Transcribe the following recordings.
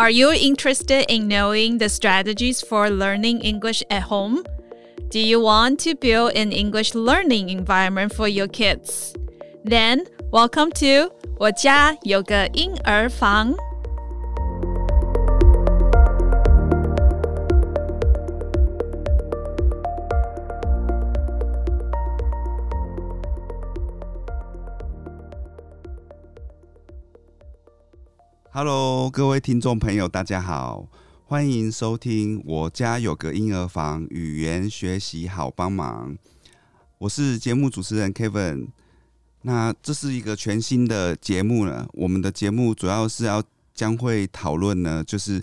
Are you interested in knowing the strategies for learning English at home? Do you want to build an English learning environment for your kids? Then welcome to 我家有个英儿房。 Hello，各位听众朋友，大家好，欢迎收听我家有个婴儿房语言学习好帮忙。我是节目主持人 Kevin。那这是一个全新的节目了，我们的节目主要是要将会讨论呢，就是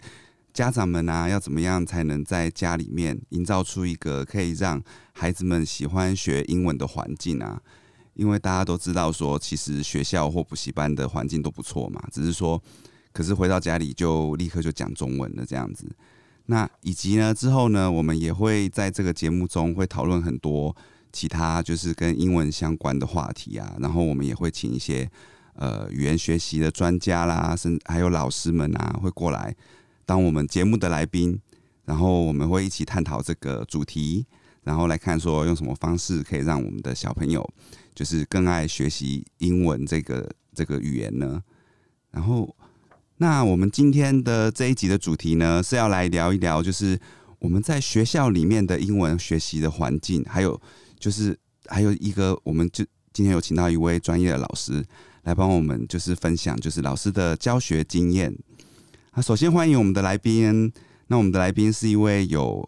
家长们啊，要怎么样才能在家里面营造出一个可以让孩子们喜欢学英文的环境啊。因为大家都知道说，其实学校或补习班的环境都不错嘛，只是说。可是回到家里就立刻就讲中文了，这样子。那以及呢，之后呢，我们也会在这个节目中会讨论很多其他就是跟英文相关的话题啊。然后我们也会请一些呃语言学习的专家啦，甚至还有老师们啊，会过来当我们节目的来宾。然后我们会一起探讨这个主题，然后来看说用什么方式可以让我们的小朋友就是更爱学习英文这个这个语言呢？然后。那我们今天的这一集的主题呢，是要来聊一聊，就是我们在学校里面的英文学习的环境，还有就是还有一个，我们就今天有请到一位专业的老师来帮我们，就是分享，就是老师的教学经验。啊，首先欢迎我们的来宾，那我们的来宾是一位有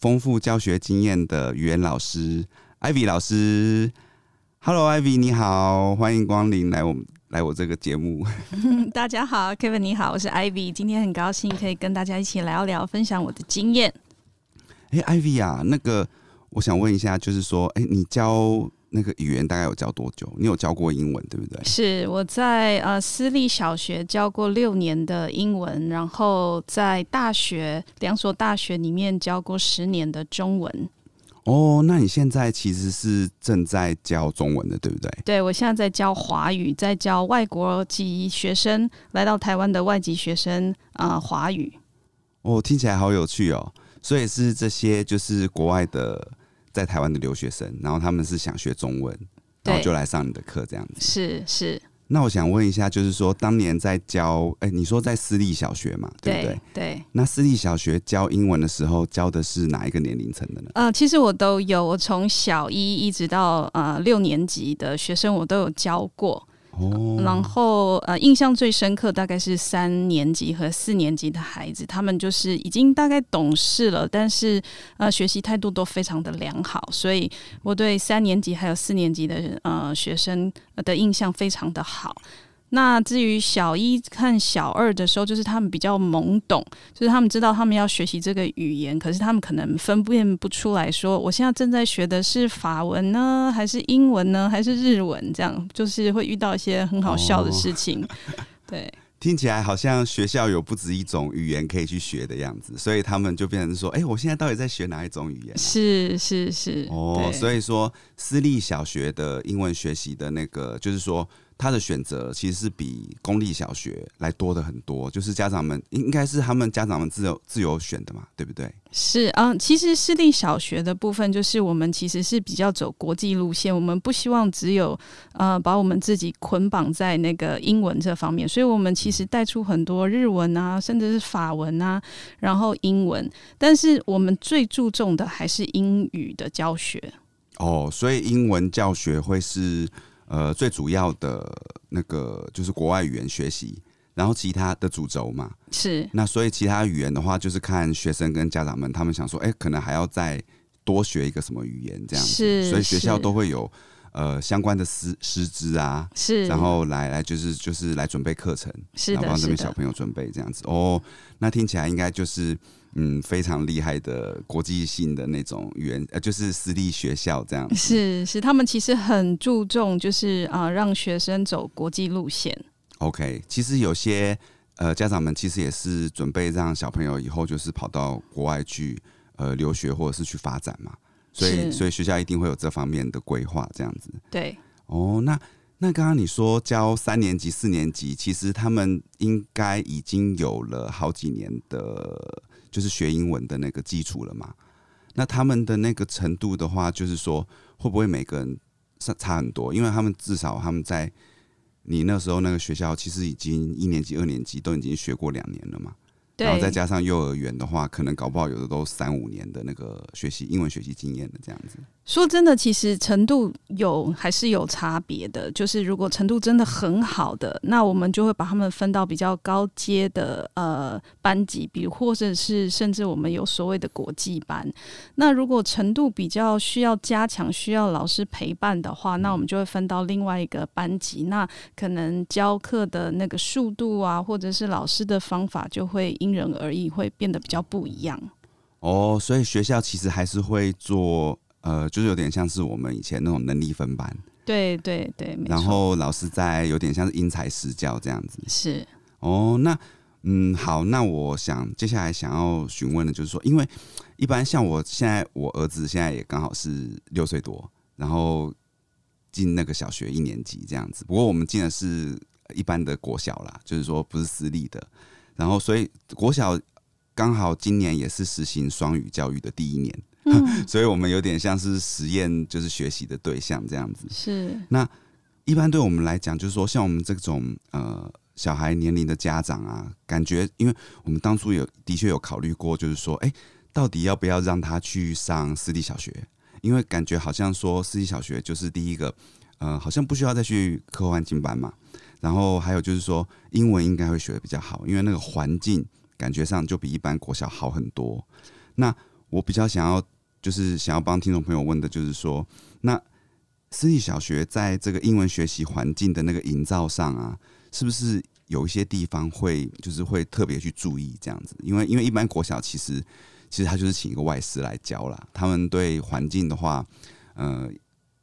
丰富教学经验的语言老师，Ivy 老师。Hello，Ivy，你好，欢迎光临来我们。来我这个节目，大家好，Kevin 你好，我是 Ivy，今天很高兴可以跟大家一起聊聊，分享我的经验。哎，Ivy 啊，那个我想问一下，就是说，哎，你教那个语言大概有教多久？你有教过英文对不对？是我在呃私立小学教过六年的英文，然后在大学两所大学里面教过十年的中文。哦，那你现在其实是正在教中文的，对不对？对，我现在在教华语，在教外国籍学生来到台湾的外籍学生啊，呃，华语。哦，听起来好有趣哦！所以是这些就是国外的在台湾的留学生，然后他们是想学中文，然后就来上你的课这样子。是是。那我想问一下，就是说当年在教，哎、欸，你说在私立小学嘛，对不对？对。那私立小学教英文的时候，教的是哪一个年龄层的呢？呃，其实我都有，我从小一一直到呃六年级的学生，我都有教过。然后呃，印象最深刻大概是三年级和四年级的孩子，他们就是已经大概懂事了，但是呃，学习态度都非常的良好，所以我对三年级还有四年级的呃学生的印象非常的好。那至于小一看小二的时候，就是他们比较懵懂，就是他们知道他们要学习这个语言，可是他们可能分辨不出来说，我现在正在学的是法文呢，还是英文呢，还是日文？这样就是会遇到一些很好笑的事情。哦、对，听起来好像学校有不止一种语言可以去学的样子，所以他们就变成说，哎、欸，我现在到底在学哪一种语言、啊？是是是。哦，所以说私立小学的英文学习的那个，就是说。他的选择其实是比公立小学来多的很多，就是家长们应该是他们家长们自由自由选的嘛，对不对？是嗯，其实私立小学的部分就是我们其实是比较走国际路线，我们不希望只有呃把我们自己捆绑在那个英文这方面，所以我们其实带出很多日文啊，甚至是法文啊，然后英文，但是我们最注重的还是英语的教学。哦，所以英文教学会是。呃，最主要的那个就是国外语言学习，然后其他的主轴嘛，是。那所以其他语言的话，就是看学生跟家长们他们想说，哎、欸，可能还要再多学一个什么语言这样子。是。所以学校都会有呃相关的师师资啊，是。然后来来就是就是来准备课程，是的，然后帮这边小朋友准备这样子。哦，那听起来应该就是。嗯，非常厉害的国际性的那种语言，呃，就是私立学校这样子。是是，他们其实很注重，就是啊、呃，让学生走国际路线。OK，其实有些呃家长们其实也是准备让小朋友以后就是跑到国外去呃留学或者是去发展嘛，所以所以学校一定会有这方面的规划这样子。对。哦，那那刚刚你说教三年级、四年级，其实他们应该已经有了好几年的，就是学英文的那个基础了嘛？那他们的那个程度的话，就是说会不会每个人差差很多？因为他们至少他们在你那时候那个学校，其实已经一年级、二年级都已经学过两年了嘛。然后再加上幼儿园的话，可能搞不好有的都三五年的那个学习英文学习经验的这样子。说真的，其实程度有还是有差别的。就是如果程度真的很好的，那我们就会把他们分到比较高阶的呃班级，比如或者是甚至我们有所谓的国际班。那如果程度比较需要加强、需要老师陪伴的话，那我们就会分到另外一个班级。那可能教课的那个速度啊，或者是老师的方法，就会因人而异，会变得比较不一样。哦，所以学校其实还是会做。呃，就是有点像是我们以前那种能力分班，对对对，然后老师在有点像是因材施教这样子。是哦，那嗯，好，那我想接下来想要询问的就是说，因为一般像我现在，我儿子现在也刚好是六岁多，然后进那个小学一年级这样子。不过我们进的是一般的国小啦，就是说不是私立的。然后所以国小刚好今年也是实行双语教育的第一年。嗯、所以，我们有点像是实验，就是学习的对象这样子。是。那一般对我们来讲，就是说，像我们这种呃小孩年龄的家长啊，感觉，因为我们当初有的确有考虑过，就是说，哎、欸，到底要不要让他去上私立小学？因为感觉好像说私立小学就是第一个，呃，好像不需要再去课后安亲班嘛。然后还有就是说，英文应该会学的比较好，因为那个环境感觉上就比一般国小好很多。那我比较想要，就是想要帮听众朋友问的，就是说，那私立小学在这个英文学习环境的那个营造上啊，是不是有一些地方会，就是会特别去注意这样子？因为，因为一般国小其实，其实他就是请一个外师来教啦，他们对环境的话，呃，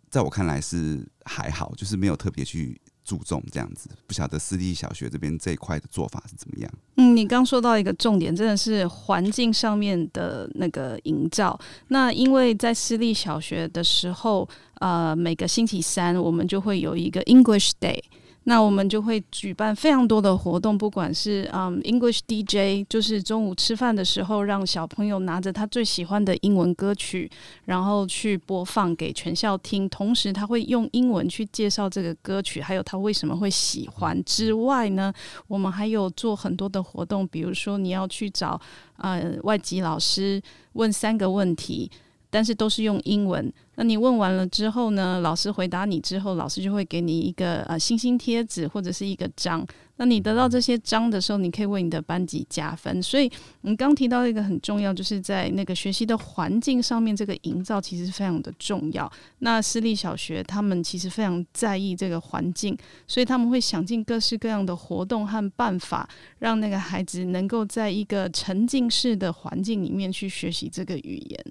在我看来是还好，就是没有特别去。注重这样子，不晓得私立小学这边这一块的做法是怎么样？嗯，你刚说到一个重点，真的是环境上面的那个营造。那因为在私立小学的时候，呃，每个星期三我们就会有一个 English Day。那我们就会举办非常多的活动，不管是嗯、English DJ，就是中午吃饭的时候，让小朋友拿着他最喜欢的英文歌曲，然后去播放给全校听。同时，他会用英文去介绍这个歌曲，还有他为什么会喜欢。之外呢，我们还有做很多的活动，比如说你要去找呃外籍老师问三个问题。但是都是用英文。那你问完了之后呢？老师回答你之后，老师就会给你一个呃星星贴纸或者是一个章。那你得到这些章的时候，你可以为你的班级加分。所以你刚提到一个很重要，就是在那个学习的环境上面，这个营造其实非常的重要。那私立小学他们其实非常在意这个环境，所以他们会想尽各式各样的活动和办法，让那个孩子能够在一个沉浸式的环境里面去学习这个语言。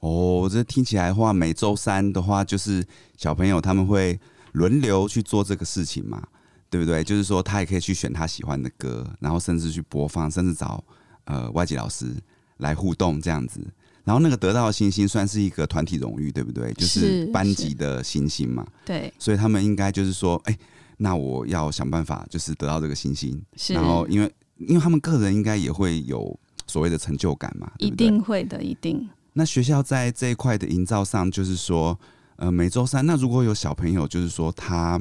哦，这听起来的话，每周三的话，就是小朋友他们会轮流去做这个事情嘛，对不对？就是说，他也可以去选他喜欢的歌，然后甚至去播放，甚至找呃外籍老师来互动这样子。然后那个得到的星星算是一个团体荣誉，对不对？就是班级的星星嘛。对。所以他们应该就是说，哎，那我要想办法，就是得到这个星星。是。然后，因为因为他们个人应该也会有所谓的成就感嘛，对不对？一定会的，一定。那学校在这一块的营造上，就是说，呃，每周三，那如果有小朋友，就是说他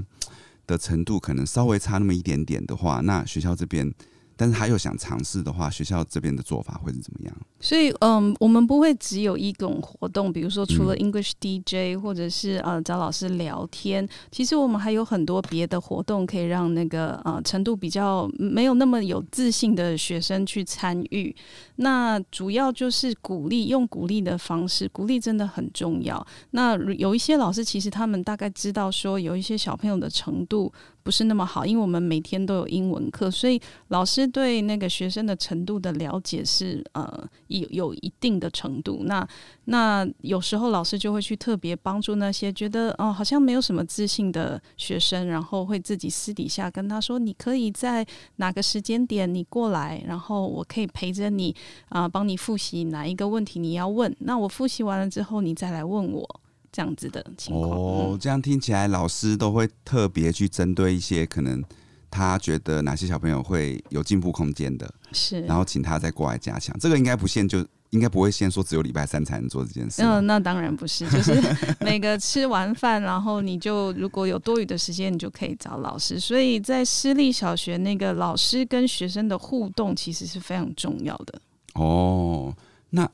的程度可能稍微差那么一点点的话，那学校这边。但是他又想尝试的话，学校这边的做法会是怎么样？所以，嗯，我们不会只有一种活动，比如说除了 English DJ 或者是呃找老师聊天，其实我们还有很多别的活动可以让那个呃程度比较没有那么有自信的学生去参与。那主要就是鼓励，用鼓励的方式，鼓励真的很重要。那有一些老师其实他们大概知道说，有一些小朋友的程度。不是那么好，因为我们每天都有英文课，所以老师对那个学生的程度的了解是呃有有一定的程度。那那有时候老师就会去特别帮助那些觉得哦好像没有什么自信的学生，然后会自己私底下跟他说：“你可以在哪个时间点你过来，然后我可以陪着你啊，帮你复习哪一个问题你要问。那我复习完了之后，你再来问我。”这样子的情况。哦，这样听起来，老师都会特别去针对一些可能他觉得哪些小朋友会有进步空间的，是，然后请他再过来加强。这个应该不限就。应该不会先说只有礼拜三才能做这件事。嗯，那当然不是，就是 每个吃完饭，然后你就如果有多余的时间，你就可以找老师。所以在私立小学，那个老师跟学生的互动其实是非常重要的。哦，那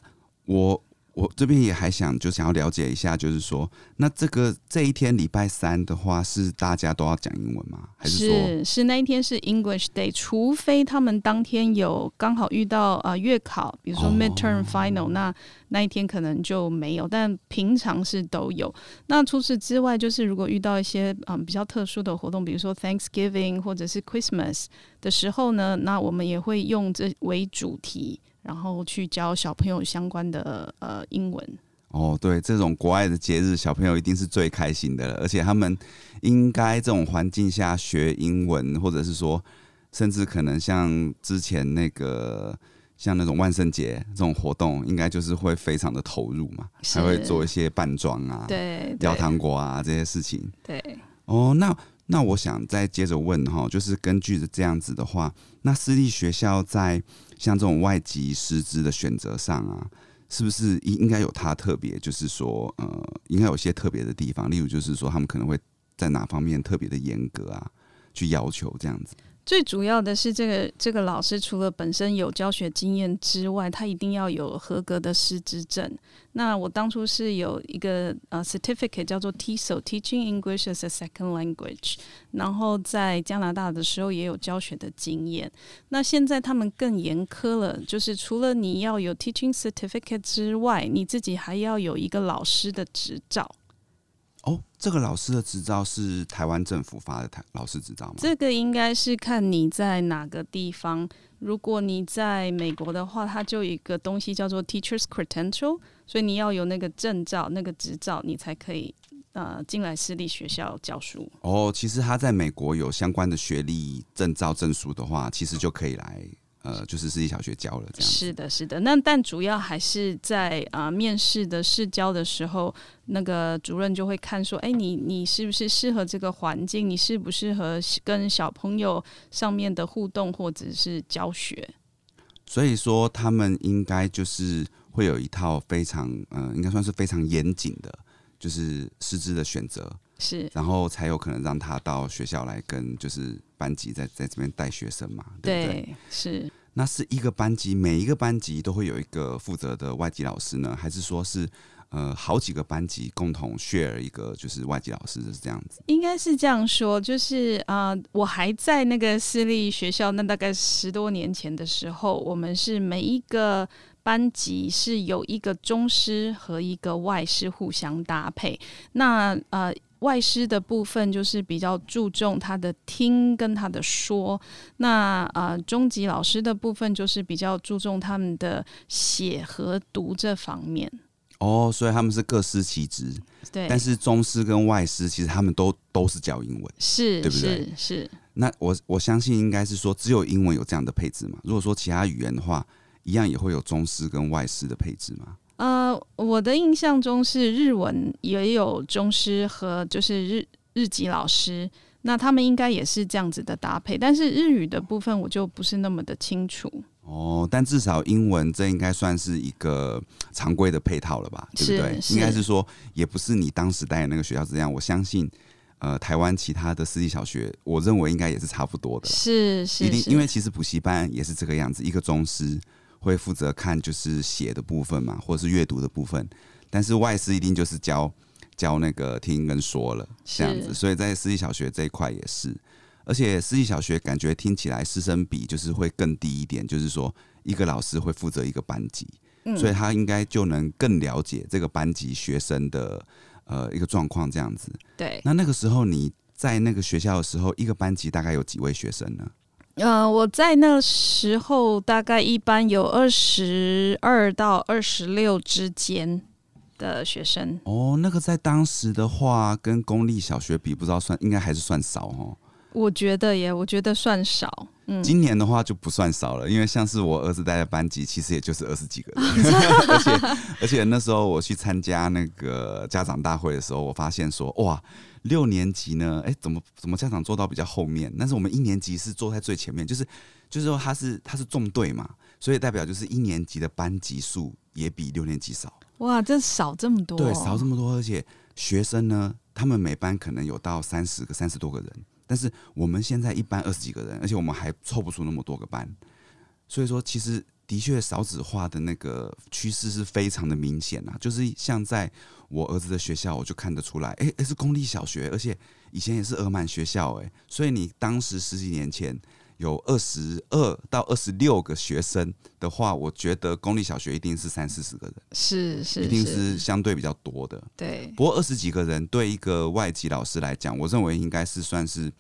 我。我这边也还想就想要了解一下，就是说，那这个这一天礼拜三的话，是大家都要讲英文吗？还是说是是那一天是 English Day，除非他们当天有刚好遇到呃月考，比如说 Midterm Final，、哦、那那一天可能就没有，但平常是都有。那除此之外，就是如果遇到一些嗯、呃、比较特殊的活动，比如说 Thanksgiving 或者是 Christmas 的时候呢，那我们也会用这为主题。然后去教小朋友相关的呃英文。哦，对，这种国外的节日，小朋友一定是最开心的了。而且他们应该这种环境下学英文，或者是说，甚至可能像之前那个像那种万圣节这种活动，应该就是会非常的投入嘛，还会做一些扮装啊，对，叼糖果啊这些事情。对。哦，那那我想再接着问哈，就是根据这样子的话，那私立学校在像这种外籍师资的选择上啊，是不是应应该有他特别？就是说，呃，应该有些特别的地方，例如就是说，他们可能会在哪方面特别的严格啊，去要求这样子。最主要的是，这个这个老师除了本身有教学经验之外，他一定要有合格的师资证。那我当初是有一个呃 certificate 叫做 TESOL，Teaching English as a Second Language。然后在加拿大的时候也有教学的经验。那现在他们更严苛了，就是除了你要有 Teaching Certificate 之外，你自己还要有一个老师的执照。哦，这个老师的执照是台湾政府发的台老师执照吗？这个应该是看你在哪个地方。如果你在美国的话，它就有一个东西叫做 Teachers Credential，所以你要有那个证照、那个执照，你才可以呃进来私立学校教书。哦，其实他在美国有相关的学历证照证书的话，其实就可以来。呃，就是私立小学教了这样。是的，是的。那但主要还是在啊、呃、面试的试教的时候，那个主任就会看说，哎，你你是不是适合这个环境？你适不适合跟小朋友上面的互动或者是教学？所以说，他们应该就是会有一套非常嗯、呃，应该算是非常严谨的，就是师资的选择。是，然后才有可能让他到学校来跟就是班级在在这边带学生嘛，对不对？对，是。那是一个班级，每一个班级都会有一个负责的外籍老师呢，还是说是呃好几个班级共同 share 一个就是外籍老师，是这样子？应该是这样说，就是啊、呃，我还在那个私立学校，那大概十多年前的时候，我们是每一个班级是有一个中师和一个外师互相搭配，那呃。外师的部分就是比较注重他的听跟他的说，那呃中级老师的部分就是比较注重他们的写和读这方面。哦，所以他们是各司其职。对，但是中师跟外师其实他们都都是教英文，是，对不对？是。是，那我我相信应该是说只有英文有这样的配置嘛？如果说其他语言的话，一样也会有中师跟外师的配置吗？呃，我的印象中是日文也有中师和就是日日籍老师，那他们应该也是这样子的搭配。但是日语的部分我就不是那么的清楚。哦，但至少英文这应该算是一个常规的配套了吧？对不对？应该是说，也不是你当时待的那个学校这样。我相信，呃，台湾其他的私立小学，我认为应该也是差不多的。是是，一定，因为其实补习班也是这个样子，一个中师。会负责看就是写的部分嘛，或者是阅读的部分，但是外师一定就是教教那个听跟说了这样子，所以在私立小学这一块也是，而且私立小学感觉听起来师生比就是会更低一点，就是说一个老师会负责一个班级，嗯，所以他应该就能更了解这个班级学生的呃一个状况这样子。对，那那个时候你在那个学校的时候，一个班级大概有几位学生呢？呃，我在那时候大概一般有二十二到二十六之间的学生。哦，那个在当时的话，跟公立小学比，不知道算应该还是算少哦。我觉得耶，我觉得算少。嗯，今年的话就不算少了，因为像是我儿子带的班级，其实也就是二十几个人，而且而且那时候我去参加那个家长大会的时候，我发现说哇，六年级呢，哎、欸，怎么怎么家长坐到比较后面？但是我们一年级是坐在最前面，就是就是说他是他是纵队嘛，所以代表就是一年级的班级数也比六年级少。哇，这少这么多，对，少这么多，而且学生呢，他们每班可能有到三十个、三十多个人。但是我们现在一班二十几个人，而且我们还凑不出那么多个班，所以说其实的确少子化的那个趋势是非常的明显啊。就是像在我儿子的学校，我就看得出来，哎、欸，是公立小学，而且以前也是额满学校，哎，所以你当时十几年前。有二十二到二十六个学生的话，我觉得公立小学一定是三四十个人，是是，一定是相对比较多的。对，不过二十几个人对一个外籍老师来讲，我认为应该是算是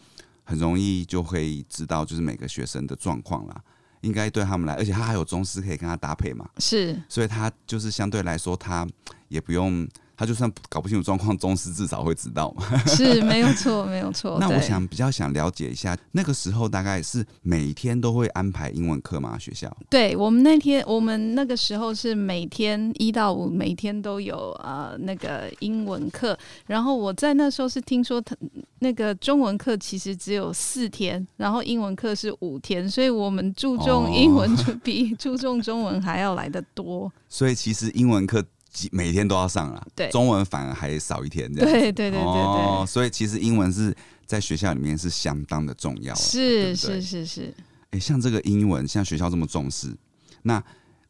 很容易就会知道，就是每个学生的状况啦。应该对他们来，而且他还有中师可以跟他搭配嘛，是，所以他就是相对来说，他也不用。他就算搞不清楚状况，宗师至少会知道嘛。是没有错，没有错。那我想比较想了解一下，那个时候大概是每天都会安排英文课吗？学校？对，我们那天，我们那个时候是每天一到五，每天都有呃那个英文课。然后我在那时候是听说，他那个中文课其实只有四天，然后英文课是五天，所以我们注重英文就比注重中文还要来得多。所以其实英文课。每天都要上了，对，中文反而还少一天这样。对对对对对，哦，所以其实英文是在学校里面是相当的重要。是是是是。哎，像这个英文，像学校这么重视，那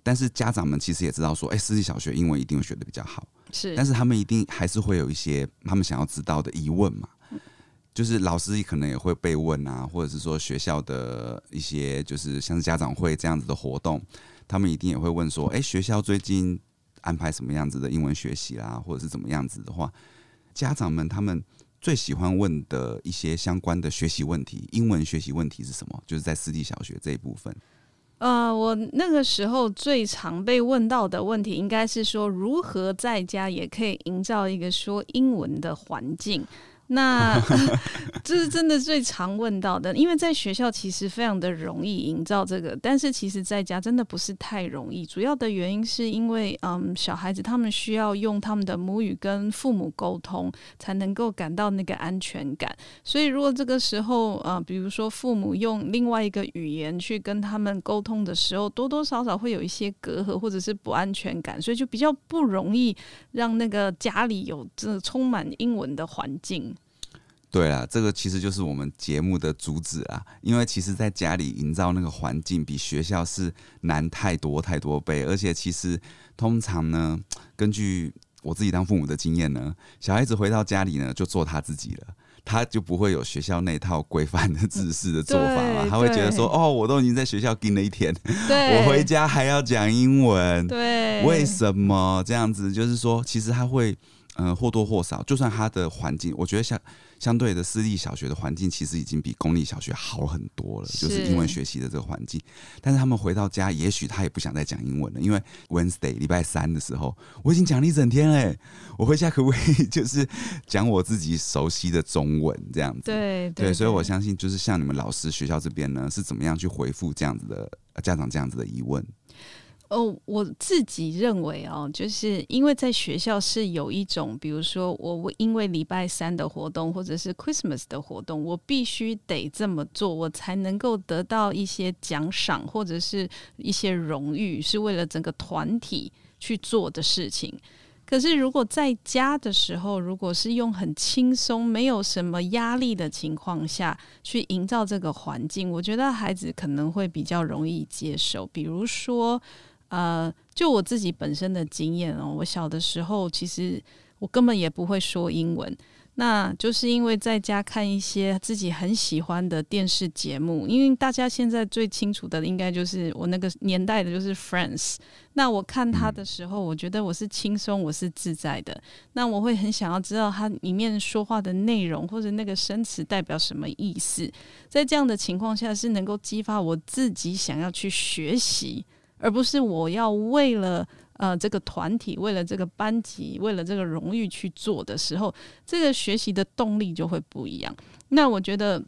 但是家长们其实也知道说，哎，私立小学英文一定会学的比较好。是，但是他们一定还是会有一些他们想要知道的疑问嘛，就是老师可能也会被问啊，或者是说学校的一些就是像是家长会这样子的活动，他们一定也会问说，哎，学校最近。安排什么样子的英文学习啦，或者是怎么样子的话，家长们他们最喜欢问的一些相关的学习问题，英文学习问题是什么？就是在私立小学这一部分。呃，我那个时候最常被问到的问题，应该是说如何在家也可以营造一个说英文的环境。那 这是真的最常问到的，因为在学校其实非常的容易营造这个，但是其实在家真的不是太容易。主要的原因是因为，嗯，小孩子他们需要用他们的母语跟父母沟通，才能够感到那个安全感。所以如果这个时候，呃，比如说父母用另外一个语言去跟他们沟通的时候，多多少少会有一些隔阂或者是不安全感，所以就比较不容易让那个家里有这充满英文的环境。对啊，这个其实就是我们节目的主旨啊。因为其实，在家里营造那个环境，比学校是难太多太多倍。而且，其实通常呢，根据我自己当父母的经验呢，小孩子回到家里呢，就做他自己了，他就不会有学校那套规范的制式的做法了。他会觉得说：“哦，我都已经在学校盯了一天，我回家还要讲英文，对，为什么这样子？”就是说，其实他会，嗯、呃，或多或少，就算他的环境，我觉得相。相对的私立小学的环境其实已经比公立小学好很多了，就是英文学习的这个环境。但是他们回到家，也许他也不想再讲英文了，因为 Wednesday 礼拜三的时候，我已经讲了一整天嘞，我回家可不可以 就是讲我自己熟悉的中文这样子？对对，对，所以我相信就是像你们老师学校这边呢，是怎么样去回复这样子的家长这样子的疑问？哦，我自己认为哦，就是因为在学校是有一种，比如说我因为礼拜三的活动或者是 Christmas 的活动，我必须得这么做，我才能够得到一些奖赏或者是一些荣誉，是为了整个团体去做的事情。可是如果在家的时候，如果是用很轻松、没有什么压力的情况下去营造这个环境，我觉得孩子可能会比较容易接受。比如说。呃，就我自己本身的经验哦，我小的时候其实我根本也不会说英文，那就是因为在家看一些自己很喜欢的电视节目，因为大家现在最清楚的应该就是我那个年代的就是 Friends。那我看他的时候，我觉得我是轻松，我是自在的。那我会很想要知道他里面说话的内容或者那个生词代表什么意思，在这样的情况下是能够激发我自己想要去学习。而不是我要为了呃这个团体，为了这个班级，为了这个荣誉去做的时候，这个学习的动力就会不一样。那我觉得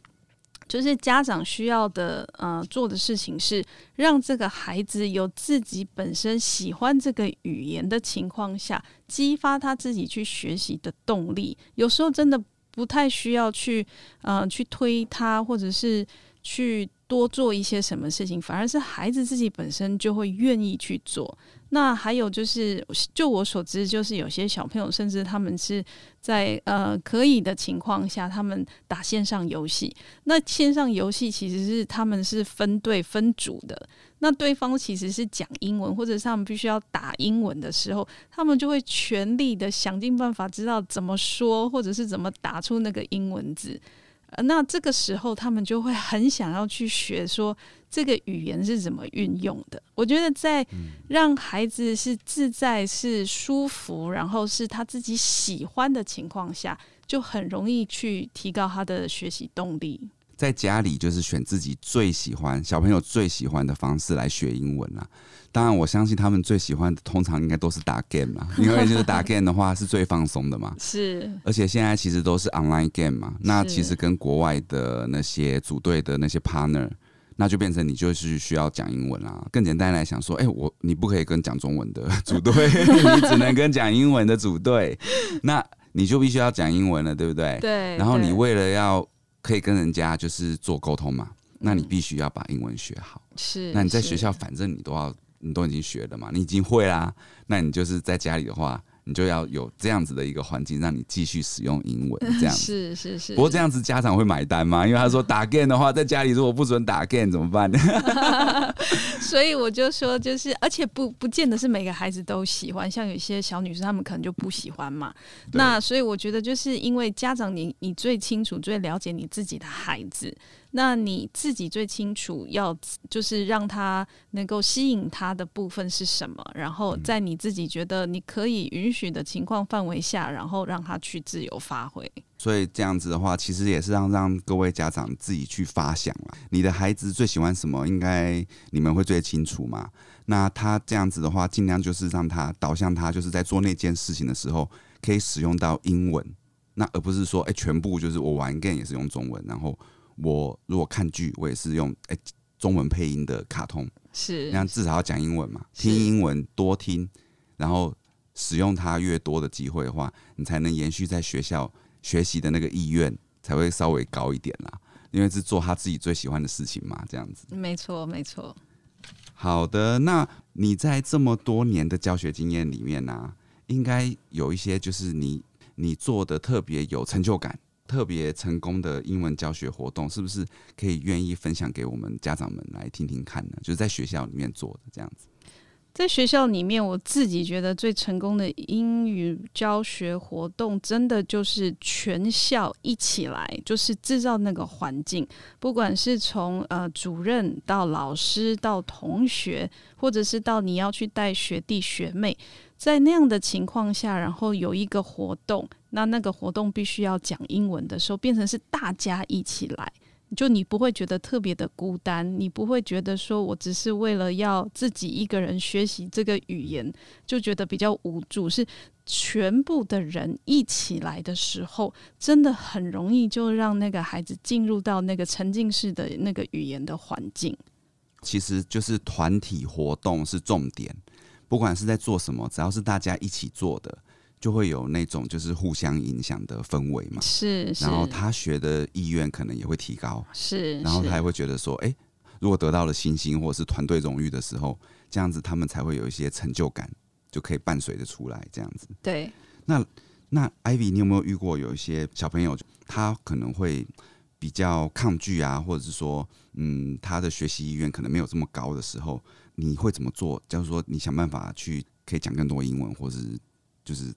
就是家长需要的，呃，做的事情是让这个孩子有自己本身喜欢这个语言的情况下，激发他自己去学习的动力。有时候真的不太需要去，呃，去推他，或者是去多做一些什么事情，反而是孩子自己本身就会愿意去做。那还有就是，就我所知，就是有些小朋友，甚至他们是在呃可以的情况下，他们打线上游戏。那线上游戏其实是他们是分队分组的，那对方其实是讲英文，或者是他们必须要打英文的时候，他们就会全力的想尽办法知道怎么说，或者是怎么打出那个英文字。呃，那这个时候他们就会很想要去学说。这个语言是怎么运用的？我觉得在让孩子是自在、是舒服，然后是他自己喜欢的情况下，就很容易去提高他的学习动力。在家里就是选自己最喜欢、小朋友最喜欢的方式来学英文啦。当然，我相信他们最喜欢的通常应该都是打 game 嘛，因为就是打 game 的话是最放松的嘛。是，而且现在其实都是 online game 嘛，那其实跟国外的那些组队的那些 partner。那就变成你就是需要讲英文啦。更简单来讲说，哎、欸，我你不可以跟讲中文的组队，你只能跟讲英文的组队。那你就必须要讲英文了，对不对？对。然后你为了要可以跟人家就是做沟通嘛，那你必须要把英文学好。是。那你在学校反正你都要，你都已经学了嘛，你已经会啦。那你就是在家里的话。你就要有这样子的一个环境，让你继续使用英文，这样子是是是。不过这样子家长会买单吗？因为他说打 game 的话，在家里如果不准打 game 怎么办呢？所以我就说，就是而且不不见得是每个孩子都喜欢，像有些小女生她们可能就不喜欢嘛。那所以我觉得，就是因为家长你你最清楚、最了解你自己的孩子。那你自己最清楚，要就是让他能够吸引他的部分是什么，然后在你自己觉得你可以允许的情况范围下，然后让他去自由发挥。所以这样子的话，其实也是让让各位家长自己去发想了。你的孩子最喜欢什么，应该你们会最清楚嘛。那他这样子的话，尽量就是让他导向他，就是在做那件事情的时候，可以使用到英文，那而不是说，哎，全部就是我玩 game 也是用中文，然后。我如果看剧，我也是用诶、欸、中文配音的卡通，是，那至少要讲英文嘛，听英文多听，然后使用它越多的机会的话，你才能延续在学校学习的那个意愿才会稍微高一点啦，因为是做他自己最喜欢的事情嘛，这样子。没错，没错。好的，那你在这么多年的教学经验里面呢、啊，应该有一些就是你你做的特别有成就感。特别成功的英文教学活动，是不是可以愿意分享给我们家长们来听听看呢？就是在学校里面做的这样子。在学校里面，我自己觉得最成功的英语教学活动，真的就是全校一起来，就是制造那个环境。不管是从呃主任到老师到同学，或者是到你要去带学弟学妹。在那样的情况下，然后有一个活动，那那个活动必须要讲英文的时候，变成是大家一起来，就你不会觉得特别的孤单，你不会觉得说我只是为了要自己一个人学习这个语言，就觉得比较无助。是全部的人一起来的时候，真的很容易就让那个孩子进入到那个沉浸式的那个语言的环境。其实就是团体活动是重点。不管是在做什么，只要是大家一起做的，就会有那种就是互相影响的氛围嘛。是，是。然后他学的意愿可能也会提高。是。然后他也会觉得说，哎，如果得到了星星或者是团队荣誉的时候，这样子他们才会有一些成就感，就可以伴随着出来这样子。对。那那 Ivy，你有没有遇过有一些小朋友，他可能会比较抗拒啊，或者是说，嗯，他的学习意愿可能没有这么高的时候？你会怎么做？就是说，你想办法去可以讲更多英文，或是就是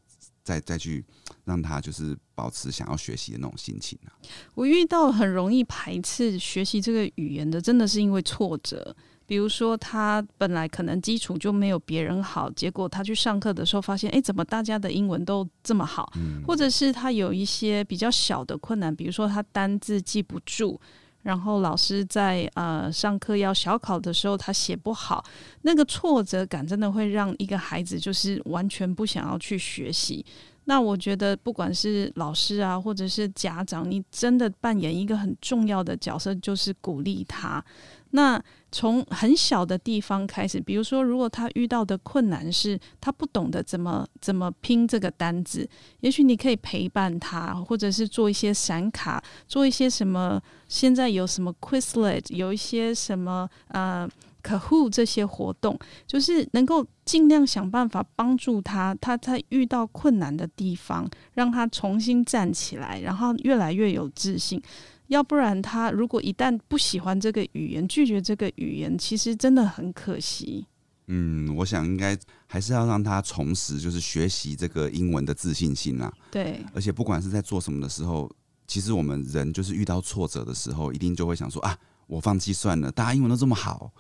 再再去让他就是保持想要学习的那种心情啊。我遇到很容易排斥学习这个语言的，真的是因为挫折。比如说，他本来可能基础就没有别人好，结果他去上课的时候发现，哎，怎么大家的英文都这么好？嗯。或者是他有一些比较小的困难，比如说他单字记不住。然后老师在呃上课要小考的时候，他写不好，那个挫折感真的会让一个孩子就是完全不想要去学习。那我觉得，不管是老师啊，或者是家长，你真的扮演一个很重要的角色，就是鼓励他。那从很小的地方开始，比如说，如果他遇到的困难是他不懂得怎么怎么拼这个单字，也许你可以陪伴他，或者是做一些闪卡，做一些什么。现在有什么 Quizlet，有一些什么呃 Kahoot 这些活动，就是能够尽量想办法帮助他，他在遇到困难的地方，让他重新站起来，然后越来越有自信。要不然，他如果一旦不喜欢这个语言，拒绝这个语言，其实真的很可惜。嗯，我想应该还是要让他重拾，就是学习这个英文的自信心啦。对，而且不管是在做什么的时候，其实我们人就是遇到挫折的时候，一定就会想说啊，我放弃算了。大家英文都这么好，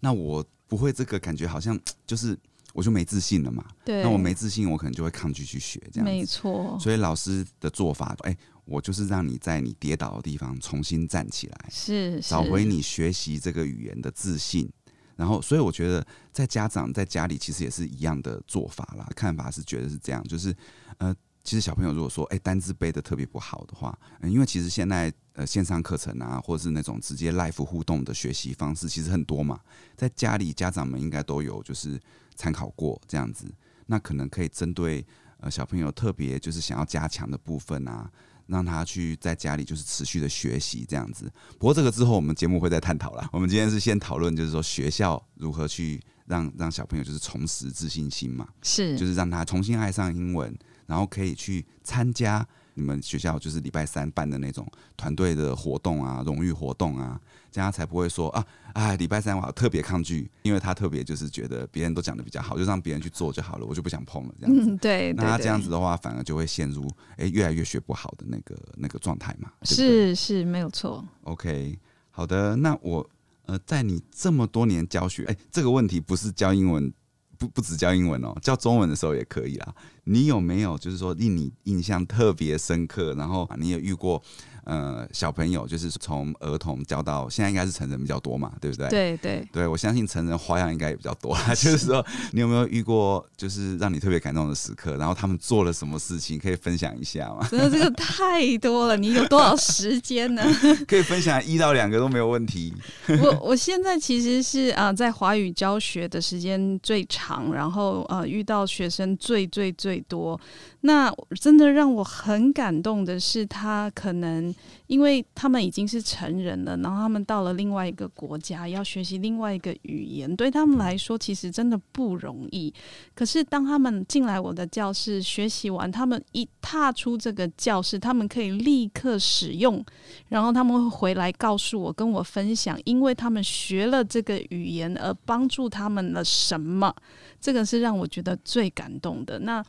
那我不会这个，感觉好像 就是我就没自信了嘛。对，那我没自信，我可能就会抗拒去学这样。没错。所以老师的做法，哎。我就是让你在你跌倒的地方重新站起来，是，是找回你学习这个语言的自信。然后，所以我觉得在家长在家里其实也是一样的做法啦。看法是觉得是这样，就是呃，其实小朋友如果说哎单字背的特别不好的话，嗯，因为其实现在呃线上课程啊，或者是那种直接 live 互动的学习方式其实很多嘛，在家里家长们应该都有就是参考过这样子，那可能可以针对呃小朋友特别就是想要加强的部分啊。让他去在家里就是持续的学习这样子。不过这个之后我们节目会再探讨啦。我们今天是先讨论，就是说学校如何去让让小朋友就是重拾自信心嘛，是，就是让他重新爱上英文，然后可以去参加你们学校就是礼拜三办的那种团队的活动啊、荣誉活动啊。这样才不会说啊，哎，礼拜三我特别抗拒，因为他特别就是觉得别人都讲的比较好，就让别人去做就好了，我就不想碰了这样子。嗯，对，那他这样子的话，反而就会陷入哎越来越学不好的那个那个状态嘛。是是，没有错。OK，好的，那我呃，在你这么多年教学，哎，这个问题不是教英文，不不止教英文哦，教中文的时候也可以啦。你有没有就是说令你印象特别深刻，然后你也遇过？呃，小朋友就是从儿童教到现在，应该是成人比较多嘛，对不对？对对对，我相信成人花样应该也比较多。就是说，你有没有遇过就是让你特别感动的时刻？然后他们做了什么事情，可以分享一下吗？真的这个太多了，你有多少时间呢？可以分享一到两个都没有问题。我我现在其实是啊、呃，在华语教学的时间最长，然后呃，遇到学生最最最多。那真的让我很感动的是，他可能因为他们已经是成人了，然后他们到了另外一个国家，要学习另外一个语言，对他们来说其实真的不容易。可是当他们进来我的教室学习完，他们一踏出这个教室，他们可以立刻使用，然后他们会回来告诉我，跟我分享，因为他们学了这个语言而帮助他们了什么，这个是让我觉得最感动的。那。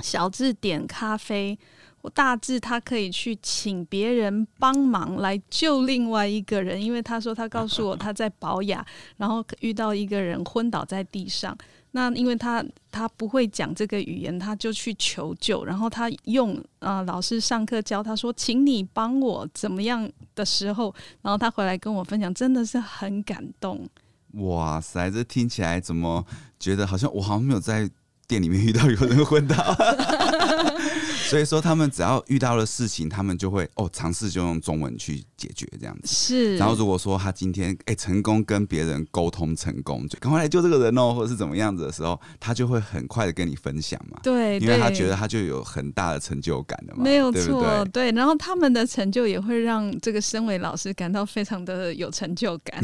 小智点咖啡，我大致他可以去请别人帮忙来救另外一个人，因为他说他告诉我他在保雅，然后遇到一个人昏倒在地上，那因为他他不会讲这个语言，他就去求救，然后他用啊、老师上课教他说，请你帮我怎么样的时候，然后他回来跟我分享，真的是很感动。哇塞，这听起来怎么觉得好像我好像没有在。店里面遇到有人昏倒，所以说他们只要遇到了事情，他们就会哦尝试就用中文去解决这样子。是，然后如果说他今天哎、欸、成功跟别人沟通成功，就赶快来救这个人哦，或者是怎么样子的时候，他就会很快的跟你分享嘛。对，因为他觉得他就有很大的成就感的嘛。没有错，对，对。然后他们的成就也会让这个身为老师感到非常的有成就感，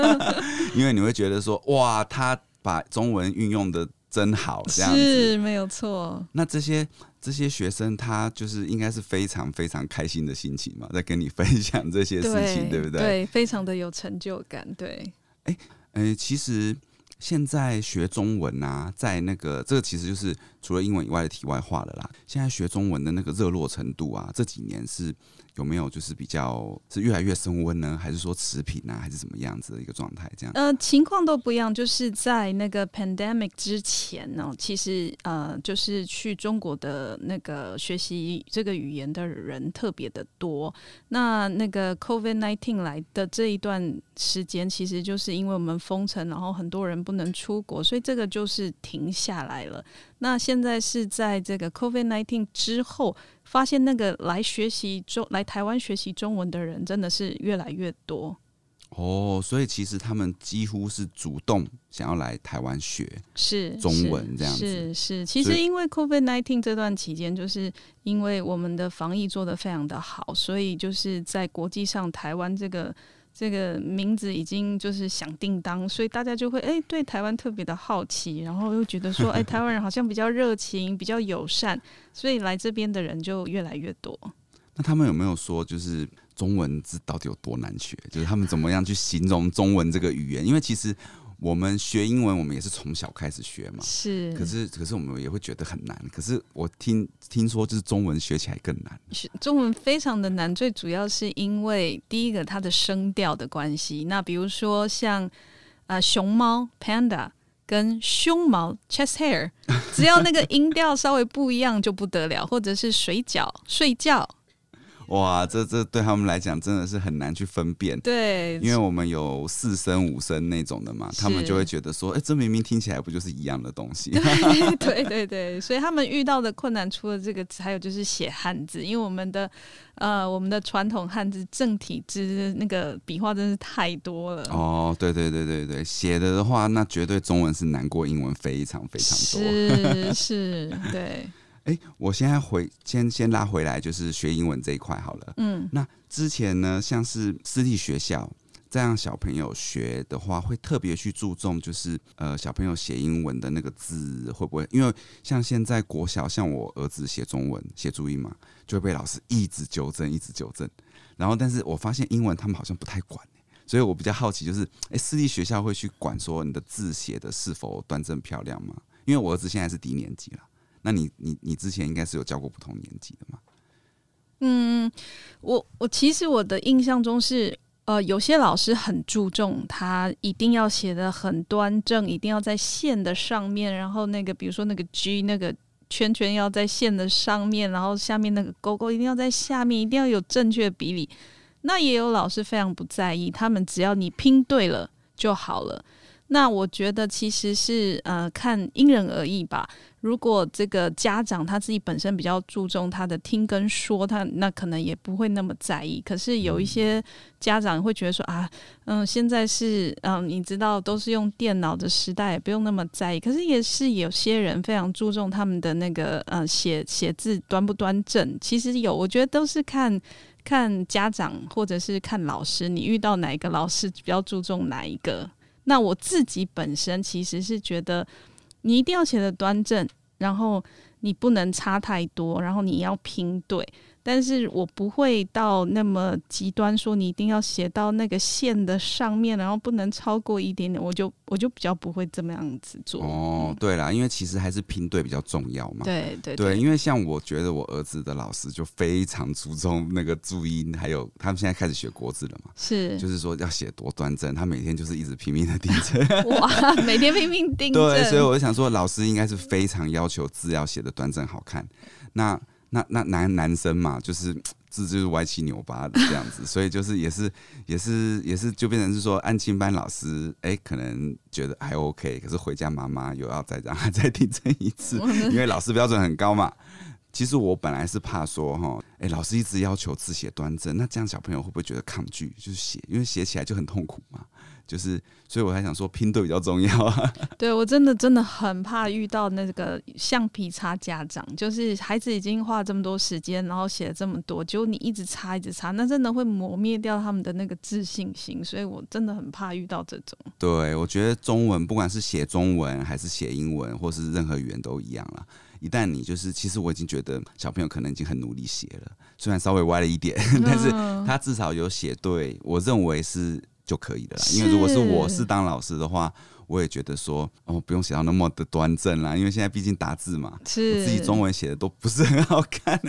因为你会觉得说哇，他把中文运用的。真好，这样子是没有错。那这些这些学生，他就是应该是非常非常开心的心情嘛，在跟你分享这些事情，对，对不对？对，非常的有成就感。对，哎，呃，其实现在学中文啊，在那个这个其实就是除了英文以外的题外话了啦。现在学中文的那个热络程度啊，这几年是。有没有就是比较是越来越升温呢，还是说持平啊，还是怎么样子的一个状态？这样呃，情况都不一样。就是在那个 pandemic 之前呢，其实呃，就是去中国的那个学习这个语言的人特别的多。那那个 COVID nineteen 来的这一段时间，其实就是因为我们封城，然后很多人不能出国，所以这个就是停下来了。那现在是在这个 COVID-19 之后，发现那个来学习中来台湾学习中文的人真的是越来越多。哦，所以其实他们几乎是主动想要来台湾学是中文这样子。是是，是，其实因为 COVID nineteen 这段期间，就是因为我们的防疫做得非常的好，所以就是在国际上台湾这个这个名字已经就是响叮当，所以大家就会哎对台湾特别的好奇，然后又觉得说哎台湾人好像比较热情、比较友善，所以来这边的人就越来越多。那他们有没有说就是？中文字到底有多难学？就是他们怎么样去形容中文这个语言？因为其实我们学英文，我们也是从小开始学嘛。是。可是，可是我们也会觉得很难。可是我听听说，就是中文学起来更难。中文非常的难，最主要是因为第一个它的声调的关系。那比如说像啊、呃、熊猫 panda 跟胸毛 chest hair，只要那个音调稍微不一样就不得了，或者是水饺睡觉。哇，这这对他们来讲真的是很难去分辨。对，因为我们有四声五声那种的嘛，他们就会觉得说，哎，这明明听起来不就是一样的东西？对对对对，所以他们遇到的困难除了这个，还有就是写汉字，因为我们的呃我们的传统汉字正体字那个笔画真是太多了。哦，对对对对对，写的的话，那绝对中文是难过英文非常非常多。是是，对。哎，我现在回先先拉回来，就是学英文这一块好了。嗯，那之前呢，像是私立学校这样小朋友学的话，会特别去注重，就是呃小朋友写英文的那个字会不会？因为像现在国小，像我儿子写中文写注音嘛，就会被老师一直纠正，一直纠正。然后，但是我发现英文他们好像不太管，所以我比较好奇，就是哎，私立学校会去管说你的字写的是否端正漂亮吗？因为我儿子现在是低年级了。那你你你之前应该是有教过不同年级的吗？嗯，我我其实我的印象中是，呃，有些老师很注重他一定要写的很端正，一定要在线的上面，然后那个比如说那个 G 那个圈圈要在线的上面，然后下面那个勾勾一定要在下面，一定要有正确的比例。那也有老师非常不在意，他们只要你拼对了就好了。那我觉得其实是呃看因人而异吧。如果这个家长他自己本身比较注重他的听跟说，他那可能也不会那么在意。可是有一些家长会觉得说啊，嗯，现在是嗯，你知道都是用电脑的时代，也不用那么在意。可是也是有些人非常注重他们的那个呃写写字端不端正。其实有，我觉得都是看看家长或者是看老师，你遇到哪一个老师比较注重哪一个。那我自己本身其实是觉得，你一定要写的端正，然后你不能差太多，然后你要拼对。但是我不会到那么极端，说你一定要写到那个线的上面，然后不能超过一点点，我就我就比较不会这么样子做。哦，对啦，因为其实还是拼对比较重要嘛。对对对，因为像我觉得我儿子的老师就非常注重那个注音，还有他们现在开始学国字了嘛，是，就是说要写多端正，他每天就是一直拼命的订正。哇，每天拼命订正。对，所以我就想说，老师应该是非常要求字要写的端正好看。那那那男男生嘛，就是字就是歪七扭八的这样子，所以就是也是也是也是就变成是说，安亲班老师哎、欸，可能觉得还 OK，可是回家妈妈又要再让他再订正一次，因为老师标准很高嘛。其实我本来是怕说哈，哎、欸，老师一直要求字写端正，那这样小朋友会不会觉得抗拒？就是写，因为写起来就很痛苦嘛。就是，所以我还想说拼对比较重要啊。对，我真的真的很怕遇到那个橡皮擦家长，就是孩子已经花这么多时间，然后写了这么多，结果你一直擦一直擦，那真的会磨灭掉他们的那个自信心。所以我真的很怕遇到这种。对，我觉得中文不管是写中文还是写英文，或是任何语言都一样了。一旦你就是，其实我已经觉得小朋友可能已经很努力写了，虽然稍微歪了一点，但是他至少有写对，我认为是。就可以的啦，因为如果是我是当老师的话，我也觉得说哦，不用写到那么的端正啦，因为现在毕竟打字嘛，是。我自己中文写的都不是很好看，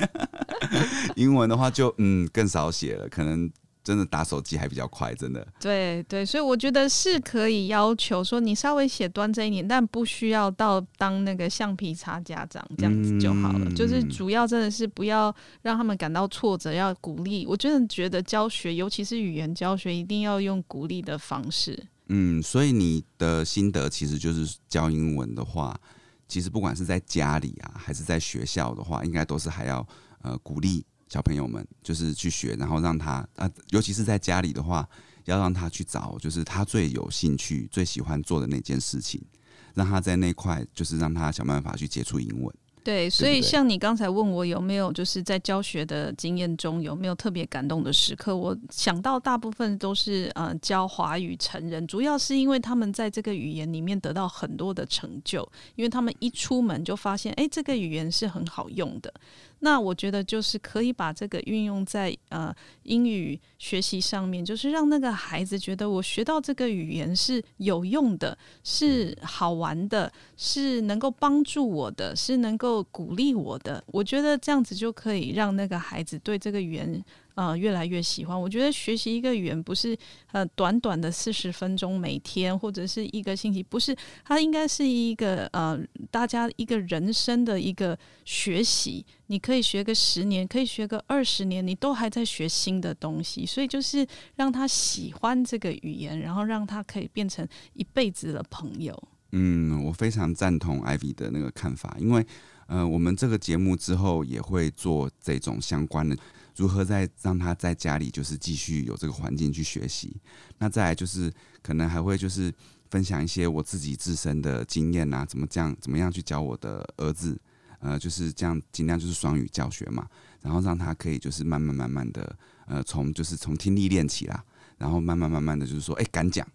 英文的话就嗯更少写了，可能。真的打手机还比较快，真的。对对，所以我觉得是可以要求说你稍微写端正一点，但不需要到当那个橡皮擦家长这样子就好了。嗯、就是主要真的是不要让他们感到挫折，要鼓励。我真的觉得教学，尤其是语言教学，一定要用鼓励的方式。嗯，所以你的心得其实就是教英文的话，其实不管是在家里啊，还是在学校的话，应该都是还要呃鼓励小朋友们就是去学，然后让他啊，尤其是在家里的话，要让他去找就是他最有兴趣、最喜欢做的那件事情，让他在那块就是让他想办法去接触英文。对，所以像你刚才问我有没有就是在教学的经验中有没有特别感动的时刻，我想到大部分都是呃教华语成人，主要是因为他们在这个语言里面得到很多的成就，因为他们一出门就发现，哎，这个语言是很好用的。那我觉得就是可以把这个运用在呃英语学习上面，就是让那个孩子觉得我学到这个语言是有用的，是好玩的，是能够帮助我的，是能够鼓励我的。我觉得这样子就可以让那个孩子对这个语言。呃，越来越喜欢。我觉得学习一个语言不是呃短短的四十分钟每天或者是一个星期，不是，它应该是一个呃大家一个人生的一个学习。你可以学个十年，可以学个二十年，你都还在学新的东西。所以就是让他喜欢这个语言，然后让他可以变成一辈子的朋友。嗯，我非常赞同 Ivy 的那个看法，因为呃，我们这个节目之后也会做这种相关的。如何再让他在家里就是继续有这个环境去学习？那再来就是可能还会就是分享一些我自己自身的经验啊，怎么这样怎么样去教我的儿子，呃，就是这样尽量就是双语教学嘛，然后让他可以就是慢慢慢慢的呃从就是从听力练起啦，然后慢慢慢慢的就是说哎敢讲，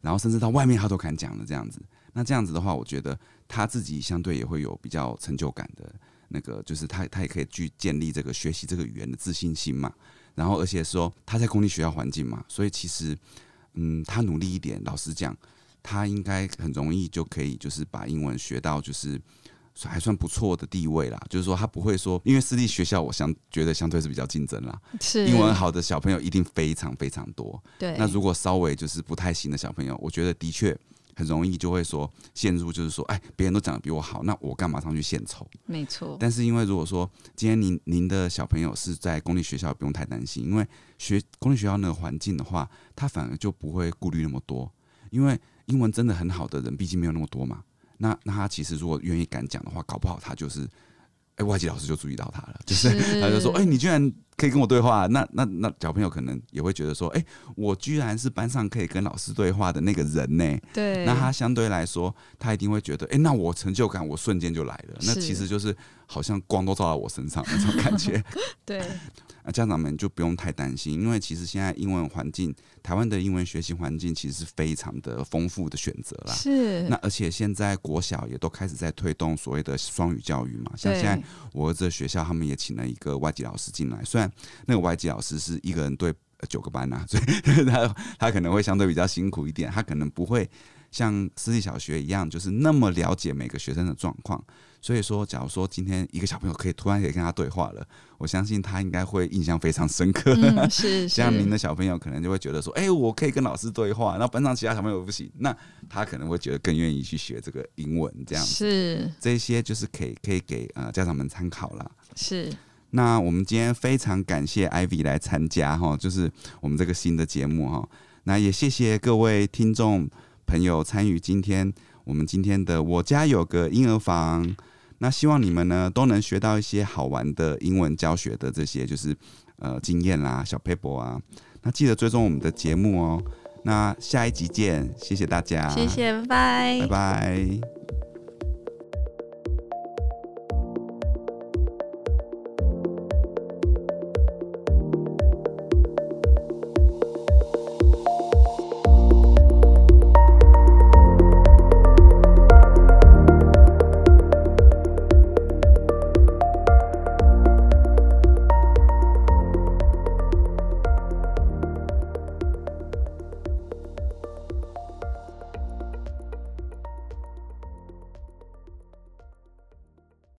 然后甚至到外面他都敢讲了这样子。那这样子的话，我觉得他自己相对也会有比较成就感的。那个就是他，他也可以去建立这个学习这个语言的自信心嘛。然后，而且说他在公立学校环境嘛，所以其实，嗯，他努力一点，老实讲，他应该很容易就可以，就是把英文学到就是还算不错的地位啦。就是说，他不会说，因为私立学校，我相觉得相对是比较竞争啦。是英文好的小朋友一定非常非常多。对。那如果稍微就是不太行的小朋友，我觉得的确。很容易就会说陷入，就是说，哎，别人都讲得比我好，那我干嘛上去献丑？没错。但是因为如果说今天您您的小朋友是在公立学校，不用太担心，因为学公立学校那个环境的话，他反而就不会顾虑那么多，因为英文真的很好的人毕竟没有那么多嘛。那那他其实如果愿意敢讲的话，搞不好他就是。哎，外籍老师就注意到他了，就是他就说：“哎，你居然可以跟我对话，那那那小朋友可能也会觉得说：哎，我居然是班上可以跟老师对话的那个人呢。对，那他相对来说，他一定会觉得：哎，那我成就感我瞬间就来了。那其实就是好像光都照到我身上那种感觉。对。”那家长们就不用太担心，因为其实现在英文环境，台湾的英文学习环境其实是非常的丰富的选择啦。是。那而且现在国小也都开始在推动所谓的双语教育嘛，像现在我儿子的学校，他们也请了一个外籍老师进来，虽然那个外籍老师是一个人对九个班呐、啊，所以他他可能会相对比较辛苦一点，他可能不会像私立小学一样，就是那么了解每个学生的状况。所以说，假如说今天一个小朋友可以突然可以跟他对话了，我相信他应该会印象非常深刻。嗯、是，是，像您的小朋友可能就会觉得说，哎、欸，我可以跟老师对话，然后班上其他小朋友不行，那他可能会觉得更愿意去学这个英文这样子。是，这些就是可以可以给呃家长们参考啦。是。那我们今天非常感谢 Ivy 来参加哈，就是我们这个新的节目哈。那也谢谢各位听众朋友参与今天我们今天的我家有个婴儿房。那希望你们呢都能学到一些好玩的英文教学的这些就是呃经验啦，小 paper 啊。那记得追踪我们的节目哦。那下一集见，谢谢大家，谢谢，拜拜，拜拜。